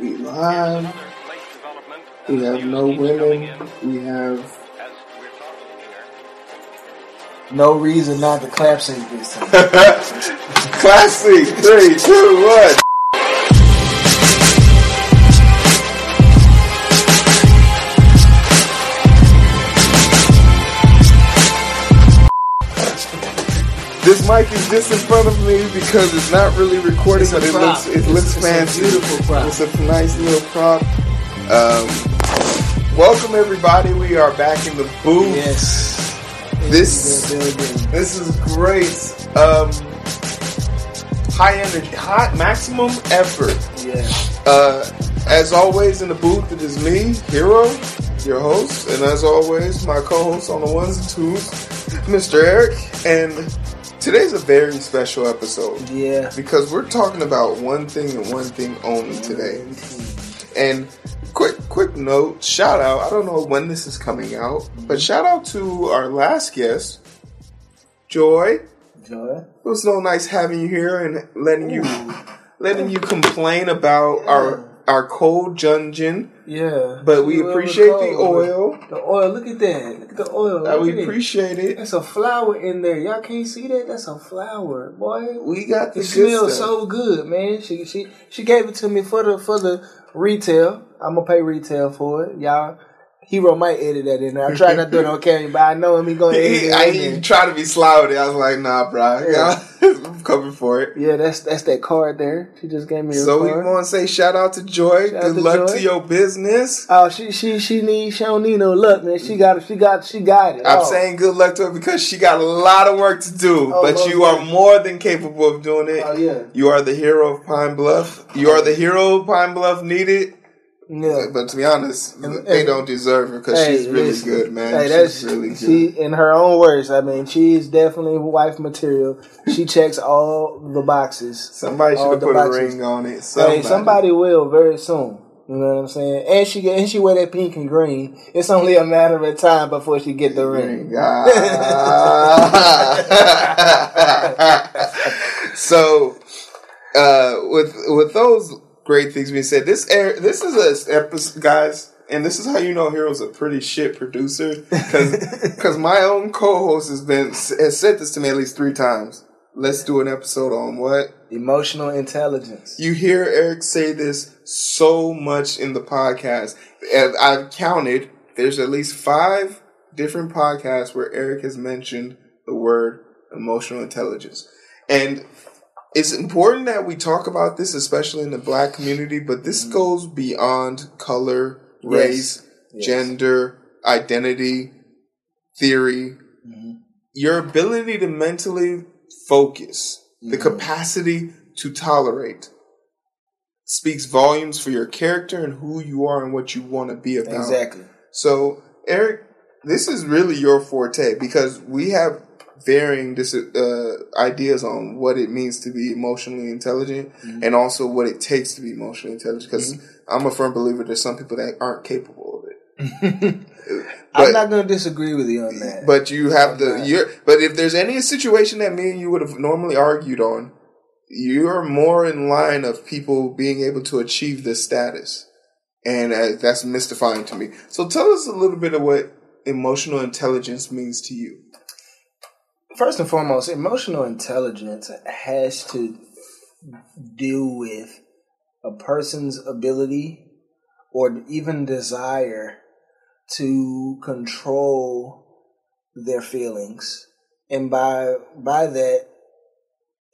We live. We have no women. We have no reason not to clap sync this. Classic. Three, two, one. Mic is just in front of me because it's not really recording, but it prop. looks it It's- looks it's a fancy. beautiful prop. It's a nice little prop. Um, welcome everybody. We are back in the booth. yes. This this is great. Um, high energy, hot maximum effort. Yeah. Uh, as always in the booth, it is me, Hero, your host, and as always, my co-host on the ones and twos, Mr. Eric. And today's a very special episode Yeah. because we're talking about one thing and one thing only today. And quick, quick note, shout out. I don't know when this is coming out, but shout out to our last guest, Joy. Joy. It was so nice having you here and letting you letting you complain about our our cold dungeon. Yeah. But we appreciate the oil. The oil. Look at that. Look at the oil. Look we at it. appreciate it. That's a flower in there. Y'all can't see that? That's a flower, boy. We got the It smells stuff. so good, man. She she she gave it to me for the for the retail. I'm gonna pay retail for it, y'all. Hero might edit that in there. I tried not to do it on camera, but I know him. He gonna edit it I there. tried to be sly with it. I was like, nah, bro. Yeah. I'm coming for it. Yeah, that's that's that card there. She just gave me a So we want to say shout out to Joy. Shout Good to luck Joy. to your business. Oh, she she she need she don't need no luck, man. She got it. She got she got it. I'm Oh. saying good luck to her because she got a lot of work to do, Oh, but you are more than capable of doing it. Oh yeah, You are the hero of Pine Bluff. You are the hero Pine Bluff needed. Yeah. But to be honest, And- they and- don't deserve her because Hey, she's really listen. good, man. Hey, that's she's really good. she in her own words. I mean, she's definitely wife material. She checks all the boxes. Somebody should have put boxes. a ring on it. Somebody. Hey, somebody will very soon. You know what I'm saying? And she get and she wear that pink and green. It's only a matter of time before she get the ring. So, uh, with with those great things being said, this air this is a episode, guys, and this is how you know Hero's a pretty shit producer because because my own co-host has been has said this to me at least three times. Let's do an episode on what Emotional intelligence. you hear Eric say this so much in the podcast. I've counted, there's at least five different podcasts where Eric has mentioned the word emotional intelligence. And it's important that we talk about this, especially in the black community, but this goes beyond color, race, Yes. gender, identity, theory. Mhm. Your ability to mentally focus, the Mhm. capacity to tolerate, speaks volumes for your character and who you are and what you want to be about. Exactly. So, Eric, this is really your forte because we have varying dis- uh, ideas on what it means to be emotionally intelligent Mhm. and also what it takes to be emotionally intelligent. Because Mm-hmm. I'm a firm believer there's some people that aren't capable of it. I'm not gonna disagree with you on that. But you have the you're but if there's any situation that me and you would have normally argued on, you're more in line of people being able to achieve this status, and uh, that's mystifying to me. So tell us a little bit of what emotional intelligence means to you. First and foremost, emotional intelligence has to deal with a person's ability or even desire to control their feelings. And by by that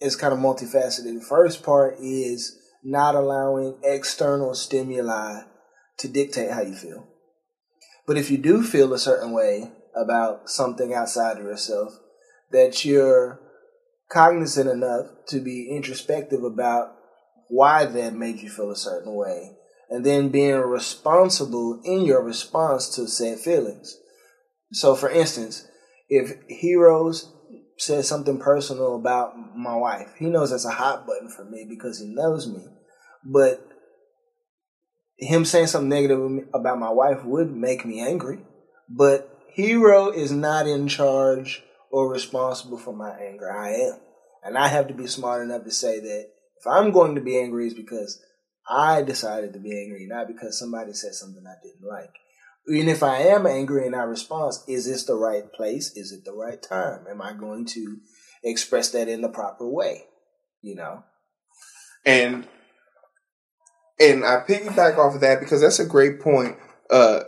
it's kind of multifaceted. The first part is not allowing external stimuli to dictate how you feel. But if you do feel a certain way about something outside of yourself, that you're cognizant enough to be introspective about why that made you feel a certain way, and then being responsible in your response to said feelings. So, for instance, if Heroes says something personal about my wife, he knows that's a hot button for me because he knows me. But him saying something negative about my wife would make me angry. But Hero is not in charge or responsible for my anger. I am. And I have to be smart enough to say that if I'm going to be angry, it's because I decided to be angry, not because somebody said something I didn't like. Even if I am angry and I respond, is this the right place? Is it the right time? Am I going to express that in the proper way? You know? And and I piggyback off of that because that's a great point. Uh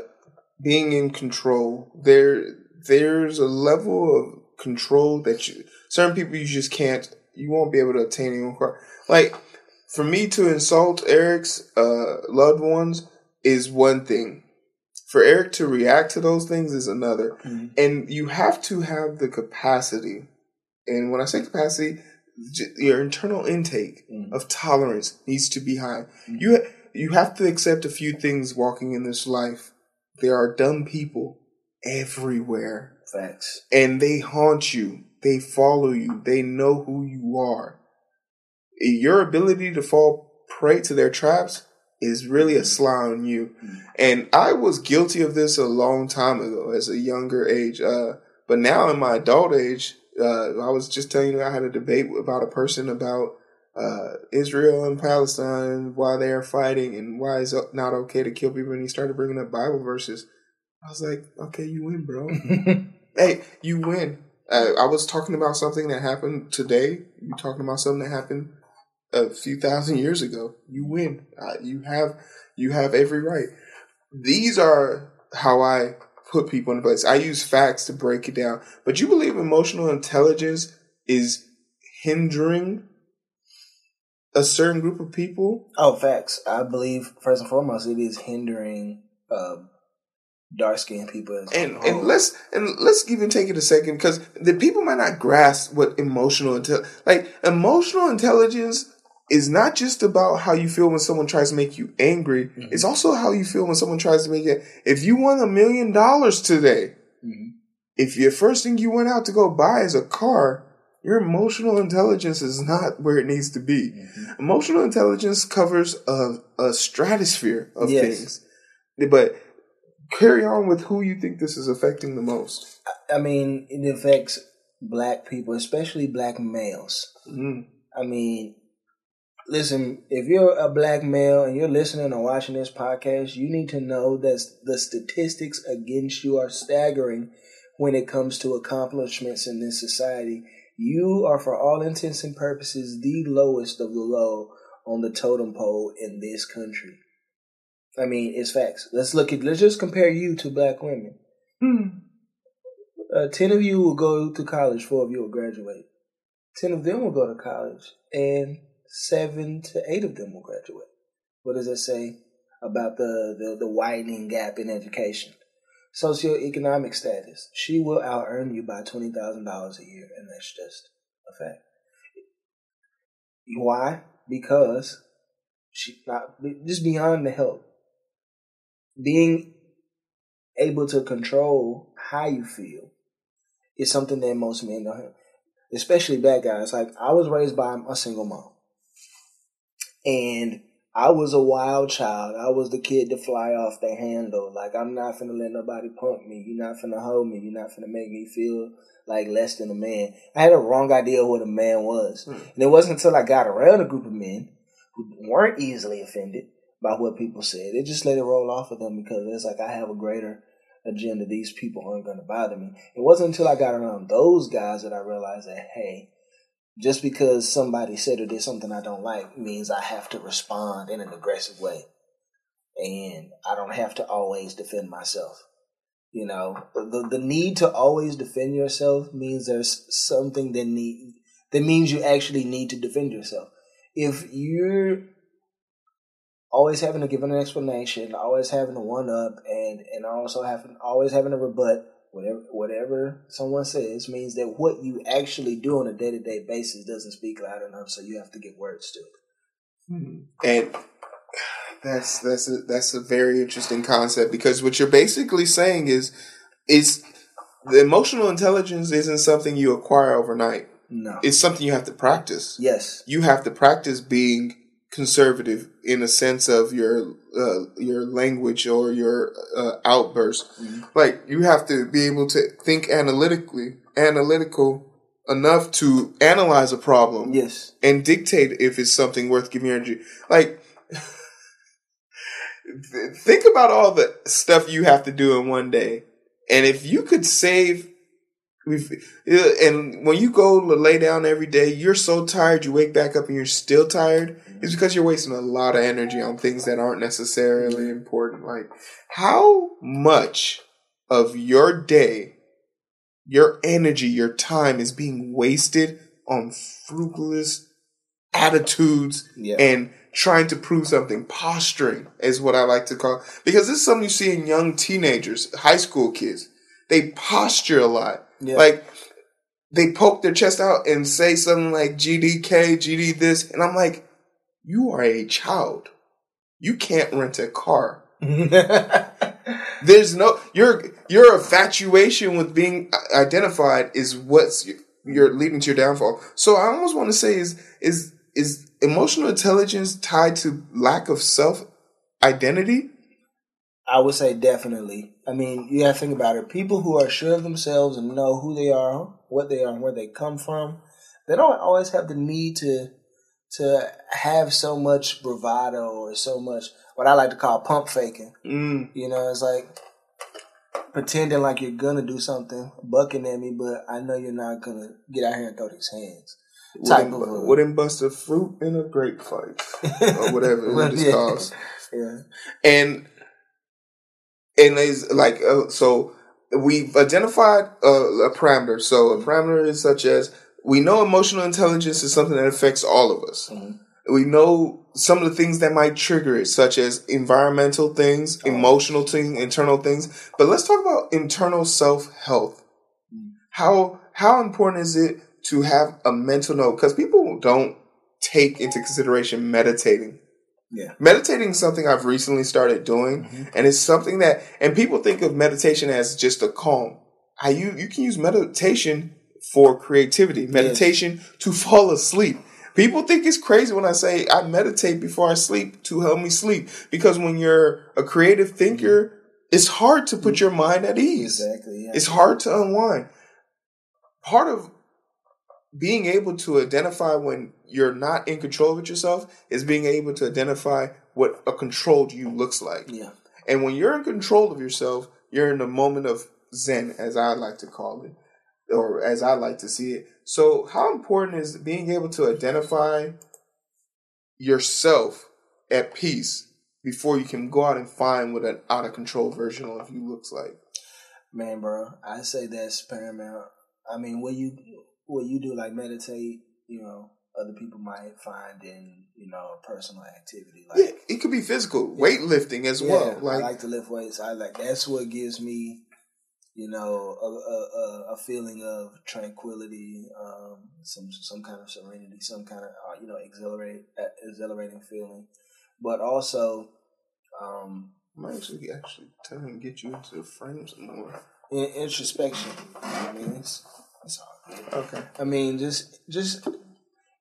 being in control. There there's a level of control that you certain people you just can't you won't be able to attain in your car. Like for me to insult Eric's uh, loved ones is one thing. For Eric to react to those things is another. Mm-hmm. And you have to have the capacity. And when I say capacity, your internal intake mm-hmm. of tolerance needs to be high. Mm-hmm. You you have to accept a few things walking in this life. There are dumb people everywhere. Facts. And they haunt you. They follow you. They know who you are. Your ability to fall prey to their traps is really a sly on you. Mm-hmm. And I was guilty of this a long time ago as a younger age. Uh, but now in my adult age, uh, I was just telling you I had a debate about a person about uh, Israel and Palestine, why they are fighting, and why it's not okay to kill people. And he started bringing up Bible verses. I was like, okay, you win, bro. hey, you win. Uh, I was talking about something that happened today. You talking about something that happened a few thousand years ago. You win. Uh, you have you have every right. These are how I put people in place. I use facts to break it down. But you believe emotional intelligence is hindering a certain group of people? Oh, facts. I believe first and foremost it is hindering uh, dark skinned people and and let's and let's even take it a second because the people might not grasp what emotional intelligence like emotional intelligence is not just about how you feel when someone tries to make you angry. Mm-hmm. It's also how you feel when someone tries to make it. If you won a million dollars today, mm-hmm. if your first thing you went out to go buy is a car, your emotional intelligence is not where it needs to be. Mm-hmm. Emotional intelligence covers a, a stratosphere of yes. things. But carry on with who you think this is affecting the most. I mean, it affects black people, especially black males. Mm-hmm. I mean, listen, if you're a black male and you're listening or watching this podcast, you need to know that the statistics against you are staggering when it comes to accomplishments in this society. You are, for all intents and purposes, the lowest of the low on the totem pole in this country. I mean, it's facts. Let's look at, let's just compare you to black women. Hmm. Uh, ten of you will go to college, four of you will graduate. Ten of them will go to college, and seven to eight of them will graduate. What does that say about the, the, the widening gap in education? Socioeconomic status. She will out earn you by $20,000 a year, and that's just a fact. Why? Because she not just beyond the help. Being able to control how you feel is something that most men don't have, especially bad guys. Like I was raised by a single mom. And I was a wild child. I was the kid to fly off the handle. Like I'm not finna let nobody punk me. You're not finna hold me. You're not finna make me feel like less than a man. I had a wrong idea of what a man was. Hmm. And it wasn't until I got around a group of men who weren't easily offended by what people said. It just let it roll off of them because it's like I have a greater agenda. These people aren't gonna bother me. It wasn't until I got around those guys that I realized that hey, just because somebody said or did something I don't like means I have to respond in an aggressive way. And I don't have to always defend myself. You know, the, the need to always defend yourself means there's something that need, that means you actually need to defend yourself. If you're always having to give an explanation, always having to one up, and and also having always having to rebut, whatever whatever someone says means that what you actually do on a day to day basis doesn't speak loud enough, so you have to get words to it. Hmm. And that's that's a, that's a very interesting concept because what you're basically saying is is the emotional intelligence isn't something you acquire overnight. No, it's something you have to practice. Yes, you have to practice being conservative in a sense of your uh, your language or your uh, outburst. Mm-hmm. Like you have to be able to think analytically, analytical enough to analyze a problem. Yes, and dictate if it's something worth giving energy. Like think about all the stuff you have to do in one day, and if you could save. And when you go to lay down every day, you're so tired. You wake back up and you're still tired. It's because you're wasting a lot of energy on things that aren't necessarily important. Like, how much of your day, your energy, your time is being wasted on fruitless attitudes yeah. and trying to prove something. Posturing is what I like to call it. because this is something you see in young teenagers, high school kids. They posture a lot. Yeah. Like they poke their chest out and say something like GDK, GD this, and I'm like, you are a child. You can't rent a car. There's no your your infatuation with being uh, identified is what's you're leading to your downfall. So I almost want to say is is is emotional intelligence tied to lack of self identity? I would say definitely. I mean, you have to think about it. People who are sure of themselves and know who they are, what they are, and where they come from, they don't always have the need to to have so much bravado or so much what I like to call pump faking. Mm. You know, it's like pretending like you're gonna do something, bucking at me, but I know you're not gonna get out here and throw these hands. Type wouldn't, of wouldn't bust a fruit in a grape fight or whatever it yeah. calls. Yeah, and and is like uh, so we've identified a, a parameter. So a parameter is such as we know emotional intelligence is something that affects all of us. Mm-hmm. We know some of the things that might trigger it, such as environmental things, oh. emotional things, internal things. But let's talk about internal self health. Mm. How how important is it to have a mental note? Because people don't take into consideration meditating. Yeah. Meditating is something I've recently started doing, mm-hmm. and it's something that and people think of meditation as just a calm. I you you can use meditation for creativity, meditation yes. to fall asleep. People think it's crazy when I say I meditate before I sleep to help me sleep because when you're a creative thinker, mm-hmm. it's hard to put your mind at ease. Exactly. Yeah. It's hard to unwind. Part of being able to identify when you're not in control of yourself is being able to identify what a controlled you looks like. Yeah. And when you're in control of yourself, you're in a moment of zen, as I like to call it, or as I like to see it. So, how important is being able to identify yourself at peace before you can go out and find what an out of control version of you looks like? Man, bro, I say that's paramount. I mean, what you what you do, like meditate, you know, other people might find in you know a personal activity. Like yeah, it could be physical, yeah. weightlifting as yeah, well. Like I like to lift weights. I like that's what gives me you know, a, a, a feeling of tranquility, um, some some kind of serenity, some kind of uh, you know exhilarate exhilarating feeling, but also um, might actually actually try and get you into the frame some more. In, introspection. I mean, it's it's all. Okay. I mean, just just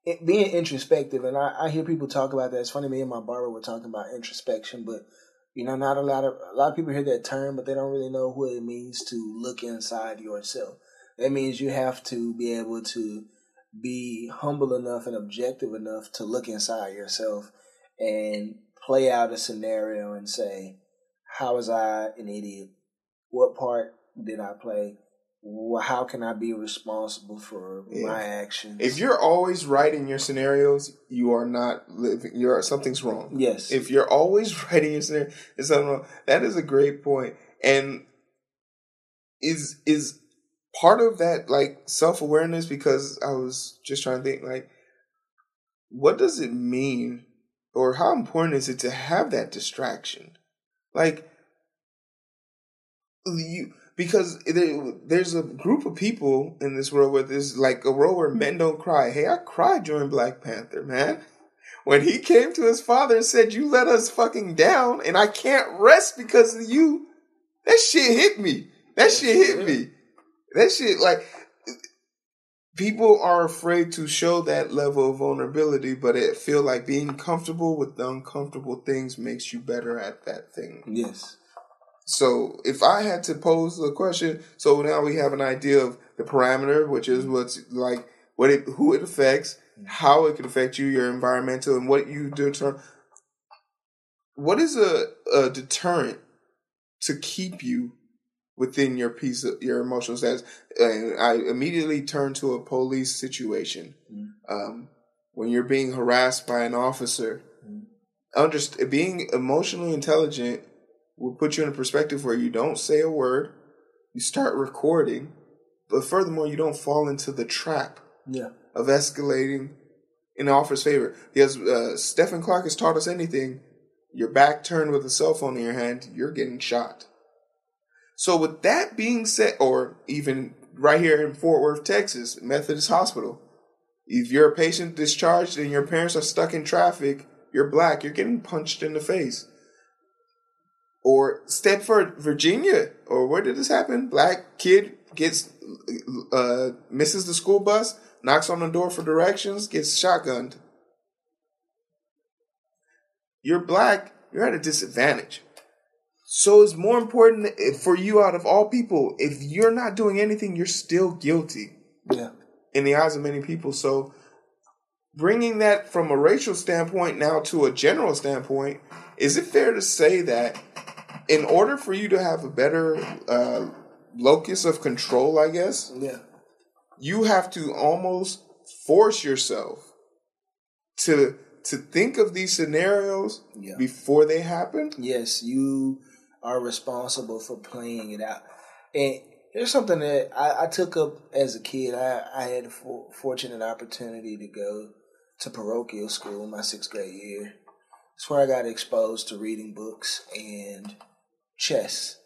it, being introspective, and I, I hear people talk about that. It's funny. Me and my barber were talking about introspection, but you know, not a lot of a lot of people hear that term, but they don't really know what it means to look inside yourself. That means you have to be able to be humble enough and objective enough to look inside yourself and play out a scenario and say, "How was I an idiot? What part did I play? How can I be responsible for yeah. my actions? If you're always right in your scenarios, you are not living. You're something's wrong. Yes. If you're always right in your scenario, something wrong. That is a great point, and is is part of that like self awareness because I was just trying to think like, what does it mean, or how important is it to have that distraction, like you because there, there's a group of people in this world where there's like a world where men don't cry. Hey, I cried during Black Panther, man. When he came to his father and said, "You let us fucking down, and I can't rest because of you," that shit hit me. That shit hit me. That shit like people are afraid to show that level of vulnerability, but it feel like being comfortable with the uncomfortable things makes you better at that thing. Yes. So if I had to pose the question, so now we have an idea of the parameter, which is what's like what it who it affects, how it can affect you, your environmental, and what you do. what is a, a deterrent to keep you within your piece of your emotional status? And I immediately turn to a police situation. Mm. Um, when you're being harassed by an officer, mm. underst- being emotionally intelligent will put you in a perspective where you don't say a word, you start recording, but furthermore, you don't fall into the trap yeah. of escalating in the officer's favor. Because uh, Stephon Clark has taught us anything, your back turned with a cell phone in your hand, you're getting shot. So, with that being said, or even right here in Fort Worth, Texas, Methodist Hospital, if you're a patient discharged and your parents are stuck in traffic, you're black, you're getting punched in the face. Or Stepford, Virginia, or where did this happen? Black kid gets uh, misses the school bus, knocks on the door for directions, gets shotgunned. You're black, you're at a disadvantage. So it's more important for you out of all people. If you're not doing anything, you're still guilty. Yeah. In the eyes of many people. So bringing that from a racial standpoint now to a general standpoint, is it fair to say that in order for you to have a better uh, locus of control, I guess, yeah, you have to almost force yourself to to think of these scenarios yeah. before they happen. Yes, you are responsible for playing it out. And here's something that I, I took up as a kid. I, I had a for, fortunate opportunity to go to parochial school in my sixth grade year. It's where I got exposed to reading books and chess.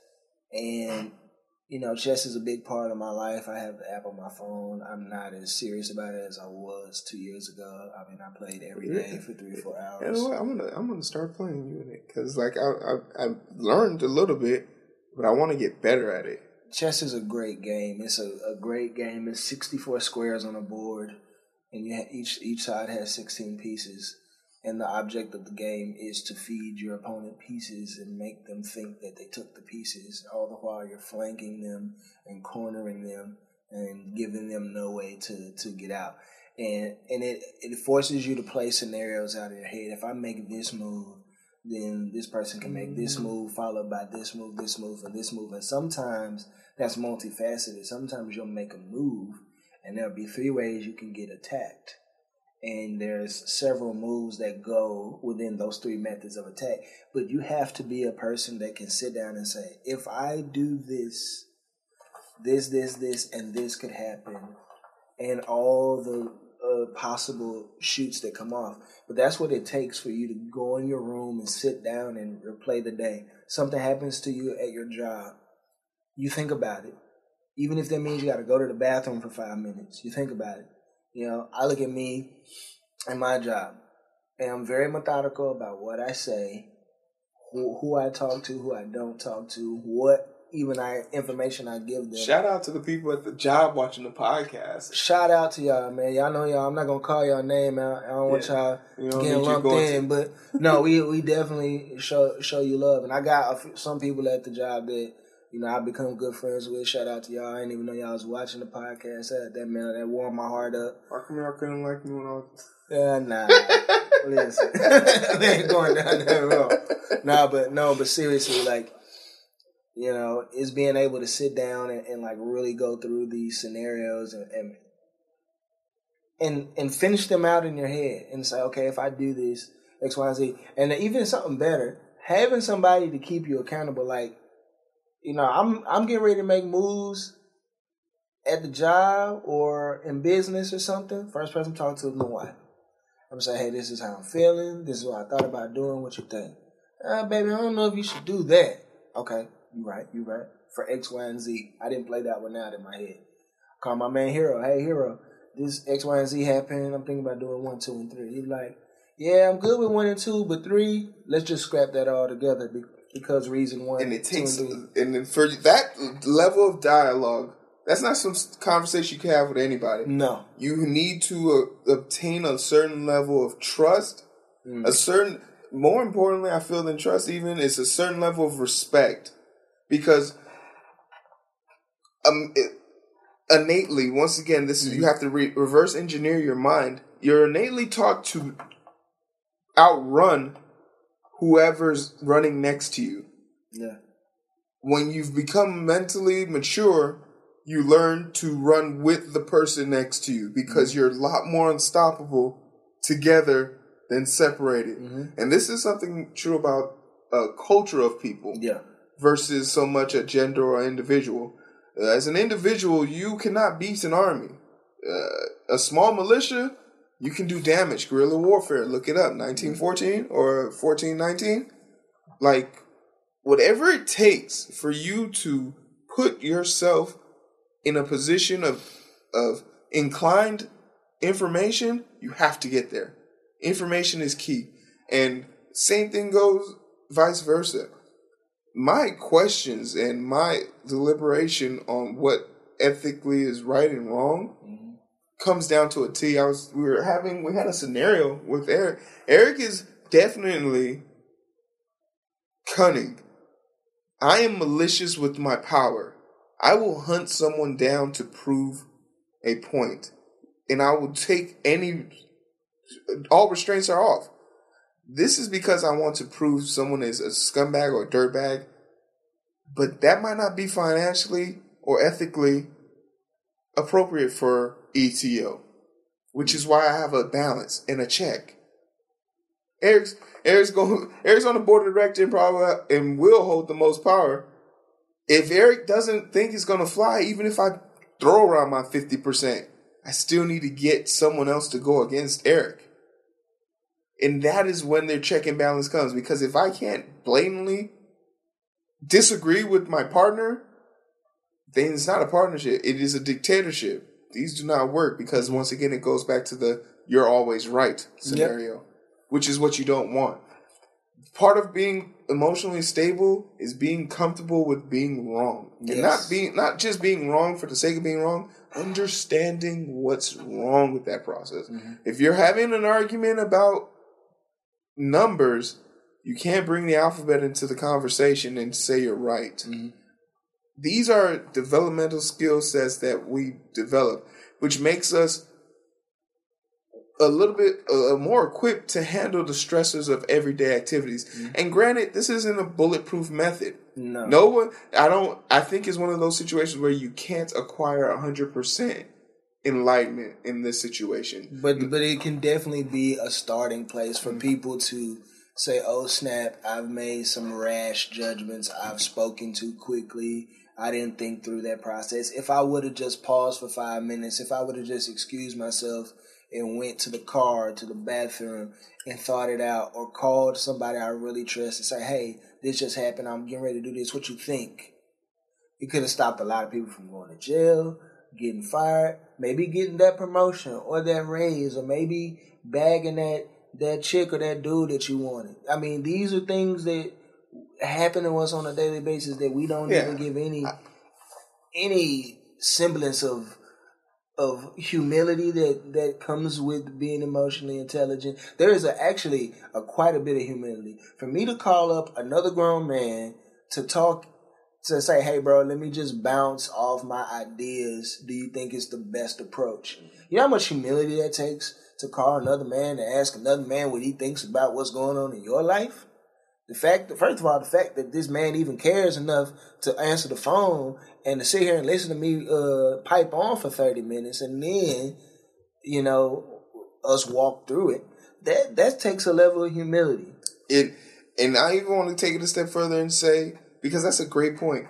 And you know, chess is a big part of my life. I have the app on my phone. I'm not as serious about it as I was two years ago. I mean, I played every day for three or four hours. You know what? I'm gonna I'm gonna start playing you in it because like I, I I learned a little bit, but I want to get better at it. Chess is a great game. It's a, a great game. It's 64 squares on a board, and you ha- each each side has 16 pieces and the object of the game is to feed your opponent pieces and make them think that they took the pieces, all the while you're flanking them and cornering them and giving them no way to, to get out. And and it, it forces you to play scenarios out of your head. If I make this move, then this person can make this mm-hmm. move, followed by this move, this move, and this move. And sometimes that's multifaceted. Sometimes you'll make a move, and there'll be three ways you can get attacked and there's several moves that go within those three methods of attack. But you have to be a person that can sit down and say, if I do this, this, this, this, and this could happen, and all the uh, possible shoots that come off. But that's what it takes for you to go in your room and sit down and replay the day. Something happens to you at your job. You think about it. Even if that means you got to go to the bathroom for five minutes, you think about it you know, I look at me and my job, and I'm very methodical about what I say, who, who I talk to, who I don't talk to, what even I information I give them. Shout out to the people at the job watching the podcast. Shout out to y'all, man. Y'all know y'all. I'm not gonna call y'all name out. I don't want y'all getting lumped in, to. but no, we we definitely show show you love. And I got some people at the job that you know, I've become good friends with. Shout out to y'all. I didn't even know y'all was watching the podcast. That, that man, that warmed my heart up. How come y'all couldn't like me when I was... Yeah, nah. Listen. they ain't going down that road. Nah, but no, but seriously, like, you know, is being able to sit down and, and like really go through these scenarios and, and and and finish them out in your head and say, okay, if I do this, X, Y, Z, and even something better, having somebody to keep you accountable, like you know, I'm I'm getting ready to make moves at the job or in business or something. First person I'm talking to is my wife. I'm saying, hey, this is how I'm feeling. This is what I thought about doing. What you think? Uh, baby, I don't know if you should do that. Okay, you right, you right. For X, Y, and Z. I didn't play that one out in my head. Call my man Hero. Hey, Hero, this X, Y, and Z happened. I'm thinking about doing one, two, and three. He's like, yeah, I'm good with one and two, but three, let's just scrap that all together because reason one and it takes and, and for that level of dialogue that's not some conversation you can have with anybody. No. You need to uh, obtain a certain level of trust mm. a certain more importantly i feel than trust even is a certain level of respect. Because um it, innately once again this is mm. you have to re- reverse engineer your mind. You're innately taught to outrun whoever's running next to you. Yeah. When you've become mentally mature, you learn to run with the person next to you because you're a lot more unstoppable together than separated. And this is something true about a culture of people Yeah. versus so much a gender or individual. Uh, as an individual, you cannot beat an army. Uh, a small militia, you can do damage. Guerrilla warfare, look it up, 1914 or 1419. Like, whatever it takes for you to put yourself in a position of of inclined information, you have to get there. Information is key. And same thing goes vice versa. My questions and my deliberation on what ethically is right and wrong mm-hmm. Comes down to a T. I was we were having we had a scenario with Eric. Eric is definitely cunning. I am malicious with my power. I will hunt someone down to prove a. And I will take any all restraints are off. This is because I want to prove someone is a scumbag or a dirtbag, but that might not be financially or ethically appropriate for ETO, which is why I have a balance and a check. Eric's Eric's going Eric's on the board of directors and probably and will hold the most power. If Eric doesn't think it's gonna fly, even if I throw around my fifty percent, I still need to get someone else to go against Eric. And that is when their check and balance comes. Because if I can't blatantly disagree with my partner, then it's not a partnership. It is a dictatorship. These do not work because once again it goes back to the you're always right scenario, which is what you don't want. Part of being emotionally stable is being comfortable with being wrong. And not being not just being wrong for the sake of being wrong, understanding what's wrong with that process. Mm-hmm. If you're having an argument about numbers, you can't bring the alphabet into the conversation and say you're right. Mm-hmm. These are developmental skill sets that we develop, which makes us a little bit uh, uh more equipped to handle the stressors of everyday activities. Mm-hmm. And granted, this isn't a bulletproof method. No. No one, I don't, I think it's one of those situations where you can't acquire 100% enlightenment in this situation. But but it can definitely be a starting place for mm-hmm. people to say, "Oh snap! I've made some rash judgments. I've spoken too quickly. I didn't think through that process. If I would have just paused for five minutes, if I would have just excused myself and went to the car, to the bathroom, and thought it out, or called somebody I really trust and say, "Hey, this just happened. I'm getting ready to do this. What you think?" It could have stopped a lot of people from going to jail, getting fired, maybe getting that promotion or that raise, or maybe bagging that that chick or that dude that you wanted. I mean, these are things that happen to us on a daily basis that we don't Yeah. even give any any semblance of of humility that that comes with being emotionally intelligent. There is a, actually a quite a bit of humility for me to call up another grown man to talk to say, "Hey, bro, let me just bounce off my ideas. Do you think it's the best approach?" You know how much humility that takes to call another man to ask another man what he thinks about what's going on in your life. The fact, that, first of all, the fact that this man even cares enough to answer the phone and to sit here and listen to me uh, pipe on for thirty minutes, and then, you know, us walk through it. That that takes a level of humility. It, and I even want to take it a step further and say, because that's a great point.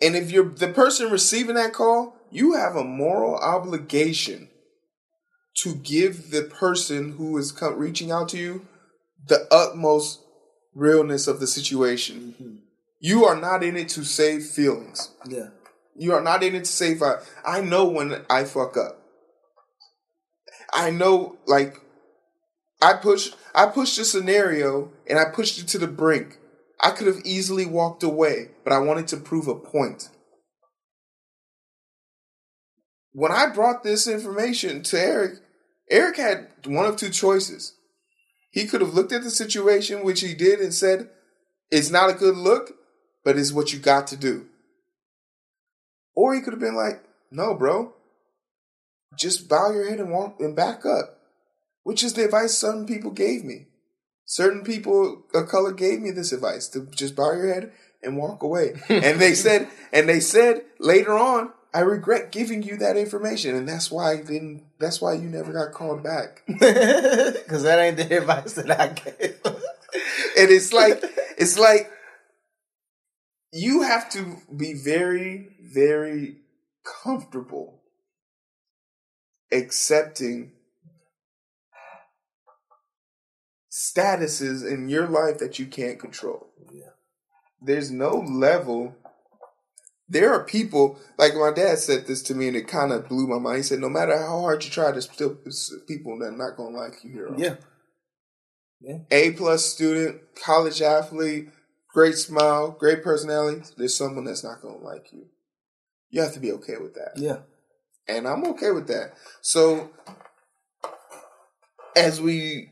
And if you're the person receiving that call, you have a moral obligation to give the person who is reaching out to you the utmost realness of the situation. Mm-hmm. You are not in it to save feelings. Yeah, You are not in it to save. I, I know when I fuck up. I know, like, I push, I pushed a scenario and I pushed it to the brink. I could have easily walked away, but I wanted to prove a point. When I brought this information to Eric, Eric had one of two choices. He could have looked at the situation, which he did, and said, It's not a good look, but it's what you got to do. Or he could have been like, no, bro. Just bow your head and walk and back up. Which is the advice some people gave me. certain people of color gave me this advice to just bow your head and walk away. and they said, and they said later on, I regret giving you that information, and that's why I didn't. That's why you never got called back. Because that ain't the advice that I gave. and it's like, it's like you have to be very, very comfortable accepting statuses in your life that you can't control. Yeah. There's no level. There are people like my dad said this to me, and it kind of blew my mind. He said, "No matter how hard you try, there's still people that are not gonna like you here." Yeah. Yeah. A plus student, college athlete, great smile, great personality. There's someone that's not gonna like you. You have to be okay with that. Yeah. And I'm okay with that. So as we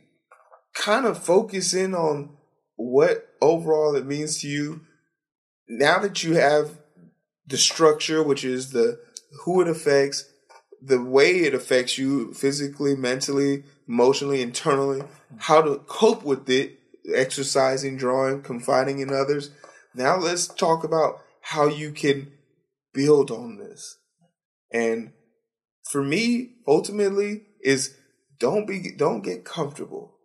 kind of focus in on what overall it means to you, now that you have the structure, which is the who it affects, the way it affects you physically, mentally, emotionally, internally, how to cope with it, exercising, drawing, confiding in others. Now let's talk about how you can build on this. And for me, ultimately, is don't be don't get comfortable.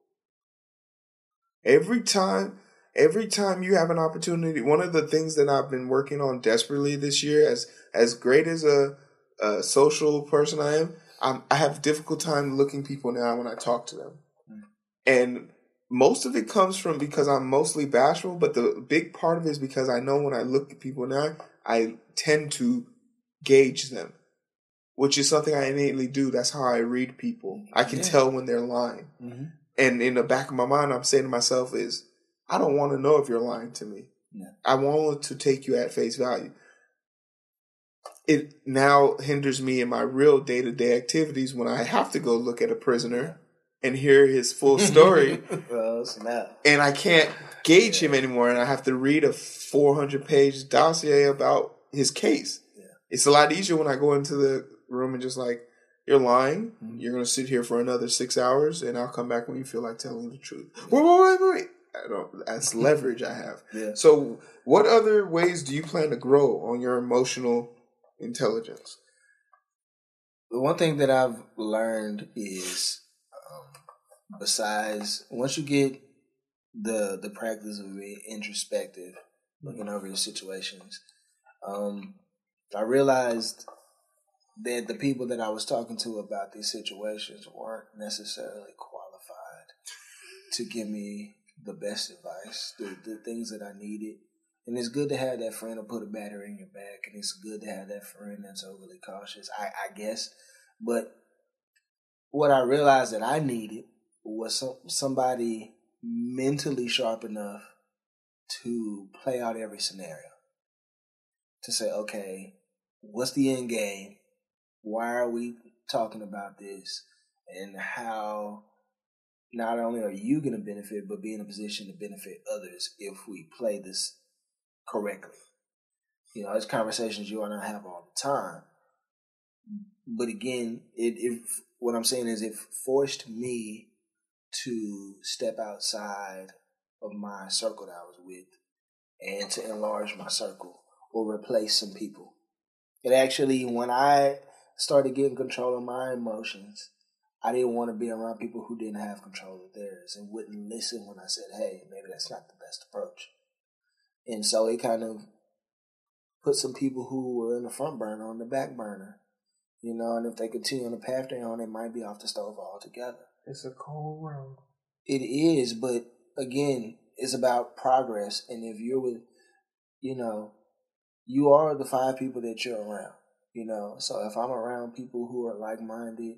Every time every time you have an opportunity, one of the things that I've been working on desperately this year, as as great as a, a social person I am, I'm, i have a difficult time looking people now when I talk to them, mm. and most of it comes from because I'm mostly bashful, but the big part of it is because I know when I look at people now, I tend to gauge them, which is something I innately do. That's how I read people. I can yeah. tell when they're lying. Mm-hmm. And in the back of my mind, I'm saying to myself is, I don't want to know if you're lying to me. Yeah. I want to take you at face value. It now hinders me in my real day to day activities when I have to go look at a prisoner and hear his full story. And I can't gauge yeah. him anymore, and I have to read a 400 page dossier about his case. Yeah. It's a lot easier when I go into the room and just like, you're lying. Mm-hmm. You're going to sit here for another six hours, and I'll come back when you feel like telling the truth. Wait, wait, wait, wait. I don't, that's leverage I have. Yeah. So, what other ways do you plan to grow on your emotional intelligence? The one thing that I've learned is, um, besides once you get the the practice of being introspective, looking over your situations, um, I realized that the people that I was talking to about these situations weren't necessarily qualified to give me the best advice, the, the things that I needed. And it's good to have that friend to put a battery in your back, and it's good to have that friend that's overly cautious, I, I guess. But what I realized that I needed was some, somebody mentally sharp enough to play out every scenario. To say, okay, what's the end game? Why are we talking about this? And how not only are you going to benefit, but be in a position to benefit others if we play this correctly. You know, it's conversations you and I have all the time. But again, it, it what I'm saying is it forced me to step outside of my circle that I was with and to enlarge my circle or replace some people. It actually, when I started getting control of my emotions, I didn't want to be around people who didn't have control of theirs and wouldn't listen when I said, hey, maybe that's not the best approach. And so it kind of put some people who were in the front burner on the back burner. You know, and if they continue on the path they're on, it might be off the stove altogether. It's a cold world. It is, but again, it's about progress. And if you're with, you know, you are the five people that you're around. You know, so if I'm around people who are like minded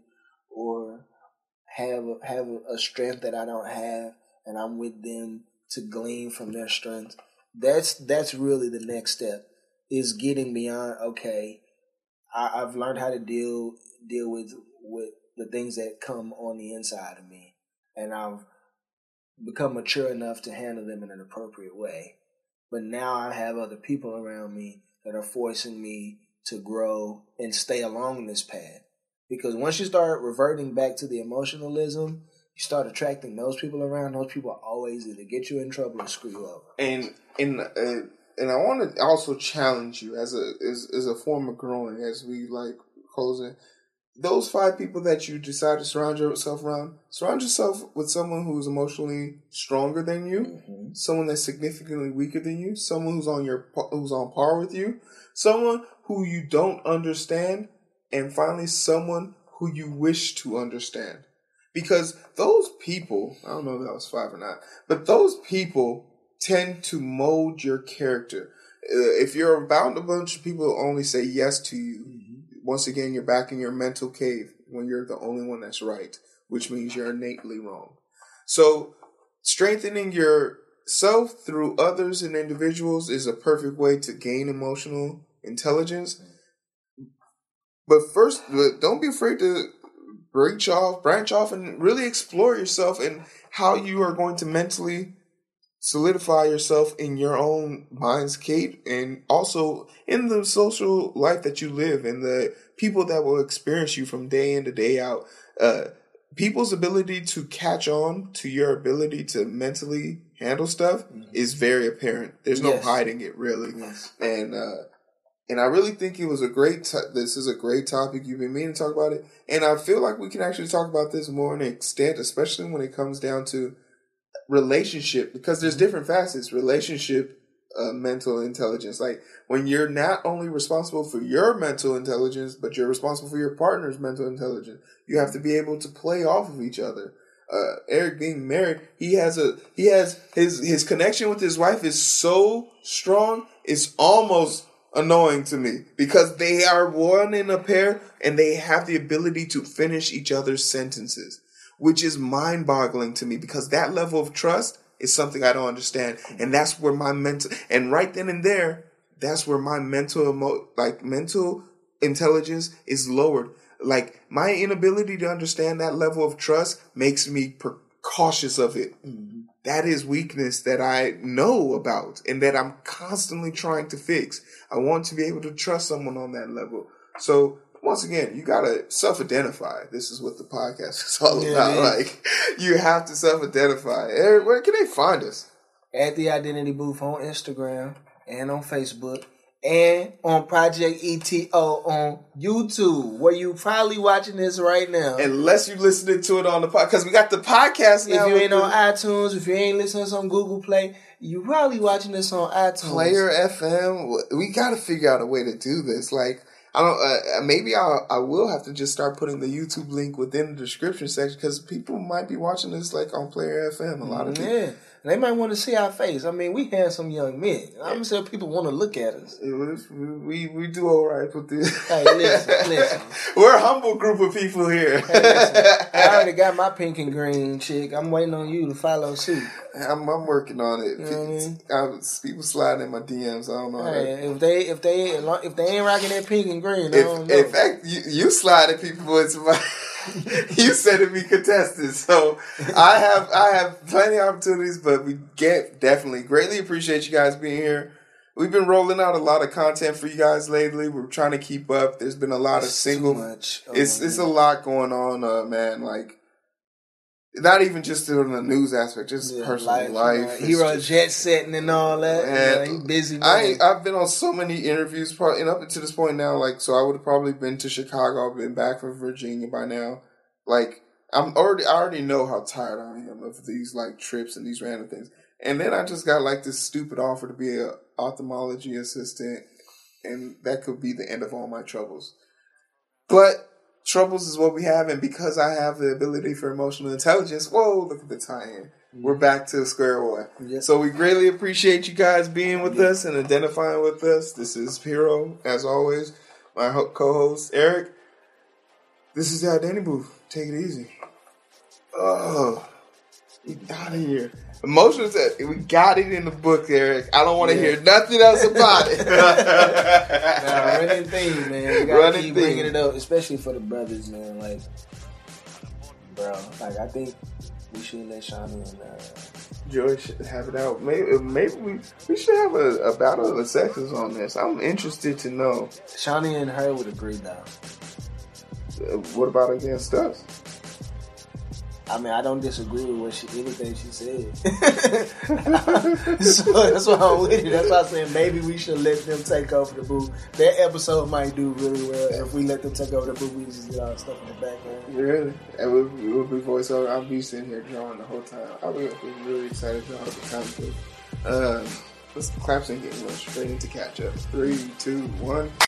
or have have a strength that I don't have, and I'm with them to glean from their strength, that's that's really the next step. Is getting beyond. Okay, I, I've learned how to deal deal with with the things that come on the inside of me, and I've become mature enough to handle them in an appropriate way. But now I have other people around me that are forcing me to grow and stay along this path. Because once you start reverting back to the emotionalism, you start attracting those people around. Those people always either get you in trouble or screw you up. And and uh, and I want to also challenge you as a as, as a form of growing as we like closing. Those five people that you decide to surround yourself around, surround yourself with someone who's emotionally stronger than you, mm-hmm. someone that's significantly weaker than you, someone who's on your who's on par with you, someone who you don't understand, and finally someone who you wish to understand. Because those people, I don't know if that was five or not, but those people tend to mold your character. Uh, if you're around a bunch of people who only say yes to you, mm-hmm. once again, you're back in your mental cave when you're the only one that's right, which means you're innately wrong. So, strengthening yourself through others and individuals is a perfect way to gain emotional intelligence. But first, don't be afraid to branch off, branch off, and really explore yourself and how you are going to mentally solidify yourself in your own mindscape and also in the social life that you live and the people that will experience you from day in to day out. Uh, people's ability to catch on to your ability to mentally handle stuff mm-hmm. is very apparent. There's no yes. hiding it really. Yes. And uh, and I really think it was a great. To- this is a great topic. You've been meaning to talk about it, and I feel like we can actually talk about this more in extent, especially when it comes down to relationship, because there's different facets. Relationship, uh, mental intelligence. Like when you're not only responsible for your mental intelligence, but you're responsible for your partner's mental intelligence. You have to be able to play off of each other. Uh, Eric being married, he has a he has his his connection with his wife is so strong. It's almost annoying to me because they are one in a pair and they have the ability to finish each other's sentences, which is mind boggling to me because that level of trust is something I don't understand. And that's where my mental, and right then and there, that's where my mental, emo- like mental intelligence is lowered. Like my inability to understand that level of trust makes me per- cautious of it. Mm-hmm that is weakness that I know about and that I'm constantly trying to fix. I want to be able to trust someone on that level. So once again, you gotta self-identify. This is what the podcast is all yeah, about. Like you have to self-identify. Where can they find us? At the Identity Booth on Instagram and on Facebook and on Project ETO on YouTube, where you probably watching this right now. Unless you listening to it on the podcast, because we got the podcast now. If you ain't on iTunes, if you ain't listening to on Google Play, you probably watching this on iTunes. Player FM. We got to figure out a way to do this. Like, I don't. Uh, maybe I I will have to just start putting the YouTube link within the description section because people might be watching this like on Player FM. A lot of people. Yeah. They might want to see our face. I mean, we handsome young men. I'm sure people want to look at us. We we do all right with this. Hey, listen, listen. We're a humble group of people here. Hey, I already got my pink and green chick. I'm waiting on you to follow suit. I'm, I'm working on it. You know I mean? people sliding in my DMs. I don't know. Hey, if they if they if they ain't rocking that pink and green, if, in fact you, you slide at people with my. you said it be contested. So I have I have plenty of opportunities, but we get definitely greatly appreciate you guys being here. We've been rolling out a lot of content for you guys lately. We're trying to keep up. There's been a lot of single. Oh it's it's a lot going on, uh, man. Like not even just in the news aspect, just yeah, personal life. life. Hero just, jet setting and all that. And yeah, he busy. Man. I I've been on so many interviews, probably, and up to this point now, like so, I would have probably been to Chicago. I've been back from Virginia by now. Like I'm already, I already know how tired I am of these like trips and these random things. And then I just got like this stupid offer to be an ophthalmology assistant, and that could be the end of all my troubles. But troubles is what we have, and because I have the ability for emotional intelligence, whoa, look at the tie-in. We're mm-hmm. back to square one. Yep. So we greatly appreciate you guys being with yep. us and identifying with us. This is Piro, as always, my co-host Eric. This is the identity booth. Take it easy. Oh, get out of here. Emotions that we got it in the book, Eric. I don't want to yeah. hear nothing else about it. nah, running theme, man. We gotta running keep theme. bringing it up, especially for the brothers, man. Like, bro, like I think we should let Shawnee and uh, Joy should have it out. Maybe, maybe we we should have a, a battle of the sexes on this. I'm interested to know. Shawnee and her would agree, though. Uh, what about against us? I mean, I don't disagree with what she, anything she said. so that's why I'm with it. That's why I'm saying maybe we should let them take over the booth. That episode might do really well if we let them take over the booth. We just get our stuff in the background. Really? And we'll, we'll be voiceover. I'll be sitting here drawing the whole time. I'll be, really excited to draw the book. Um, let's claps and get straight into catch up. Three, two, one.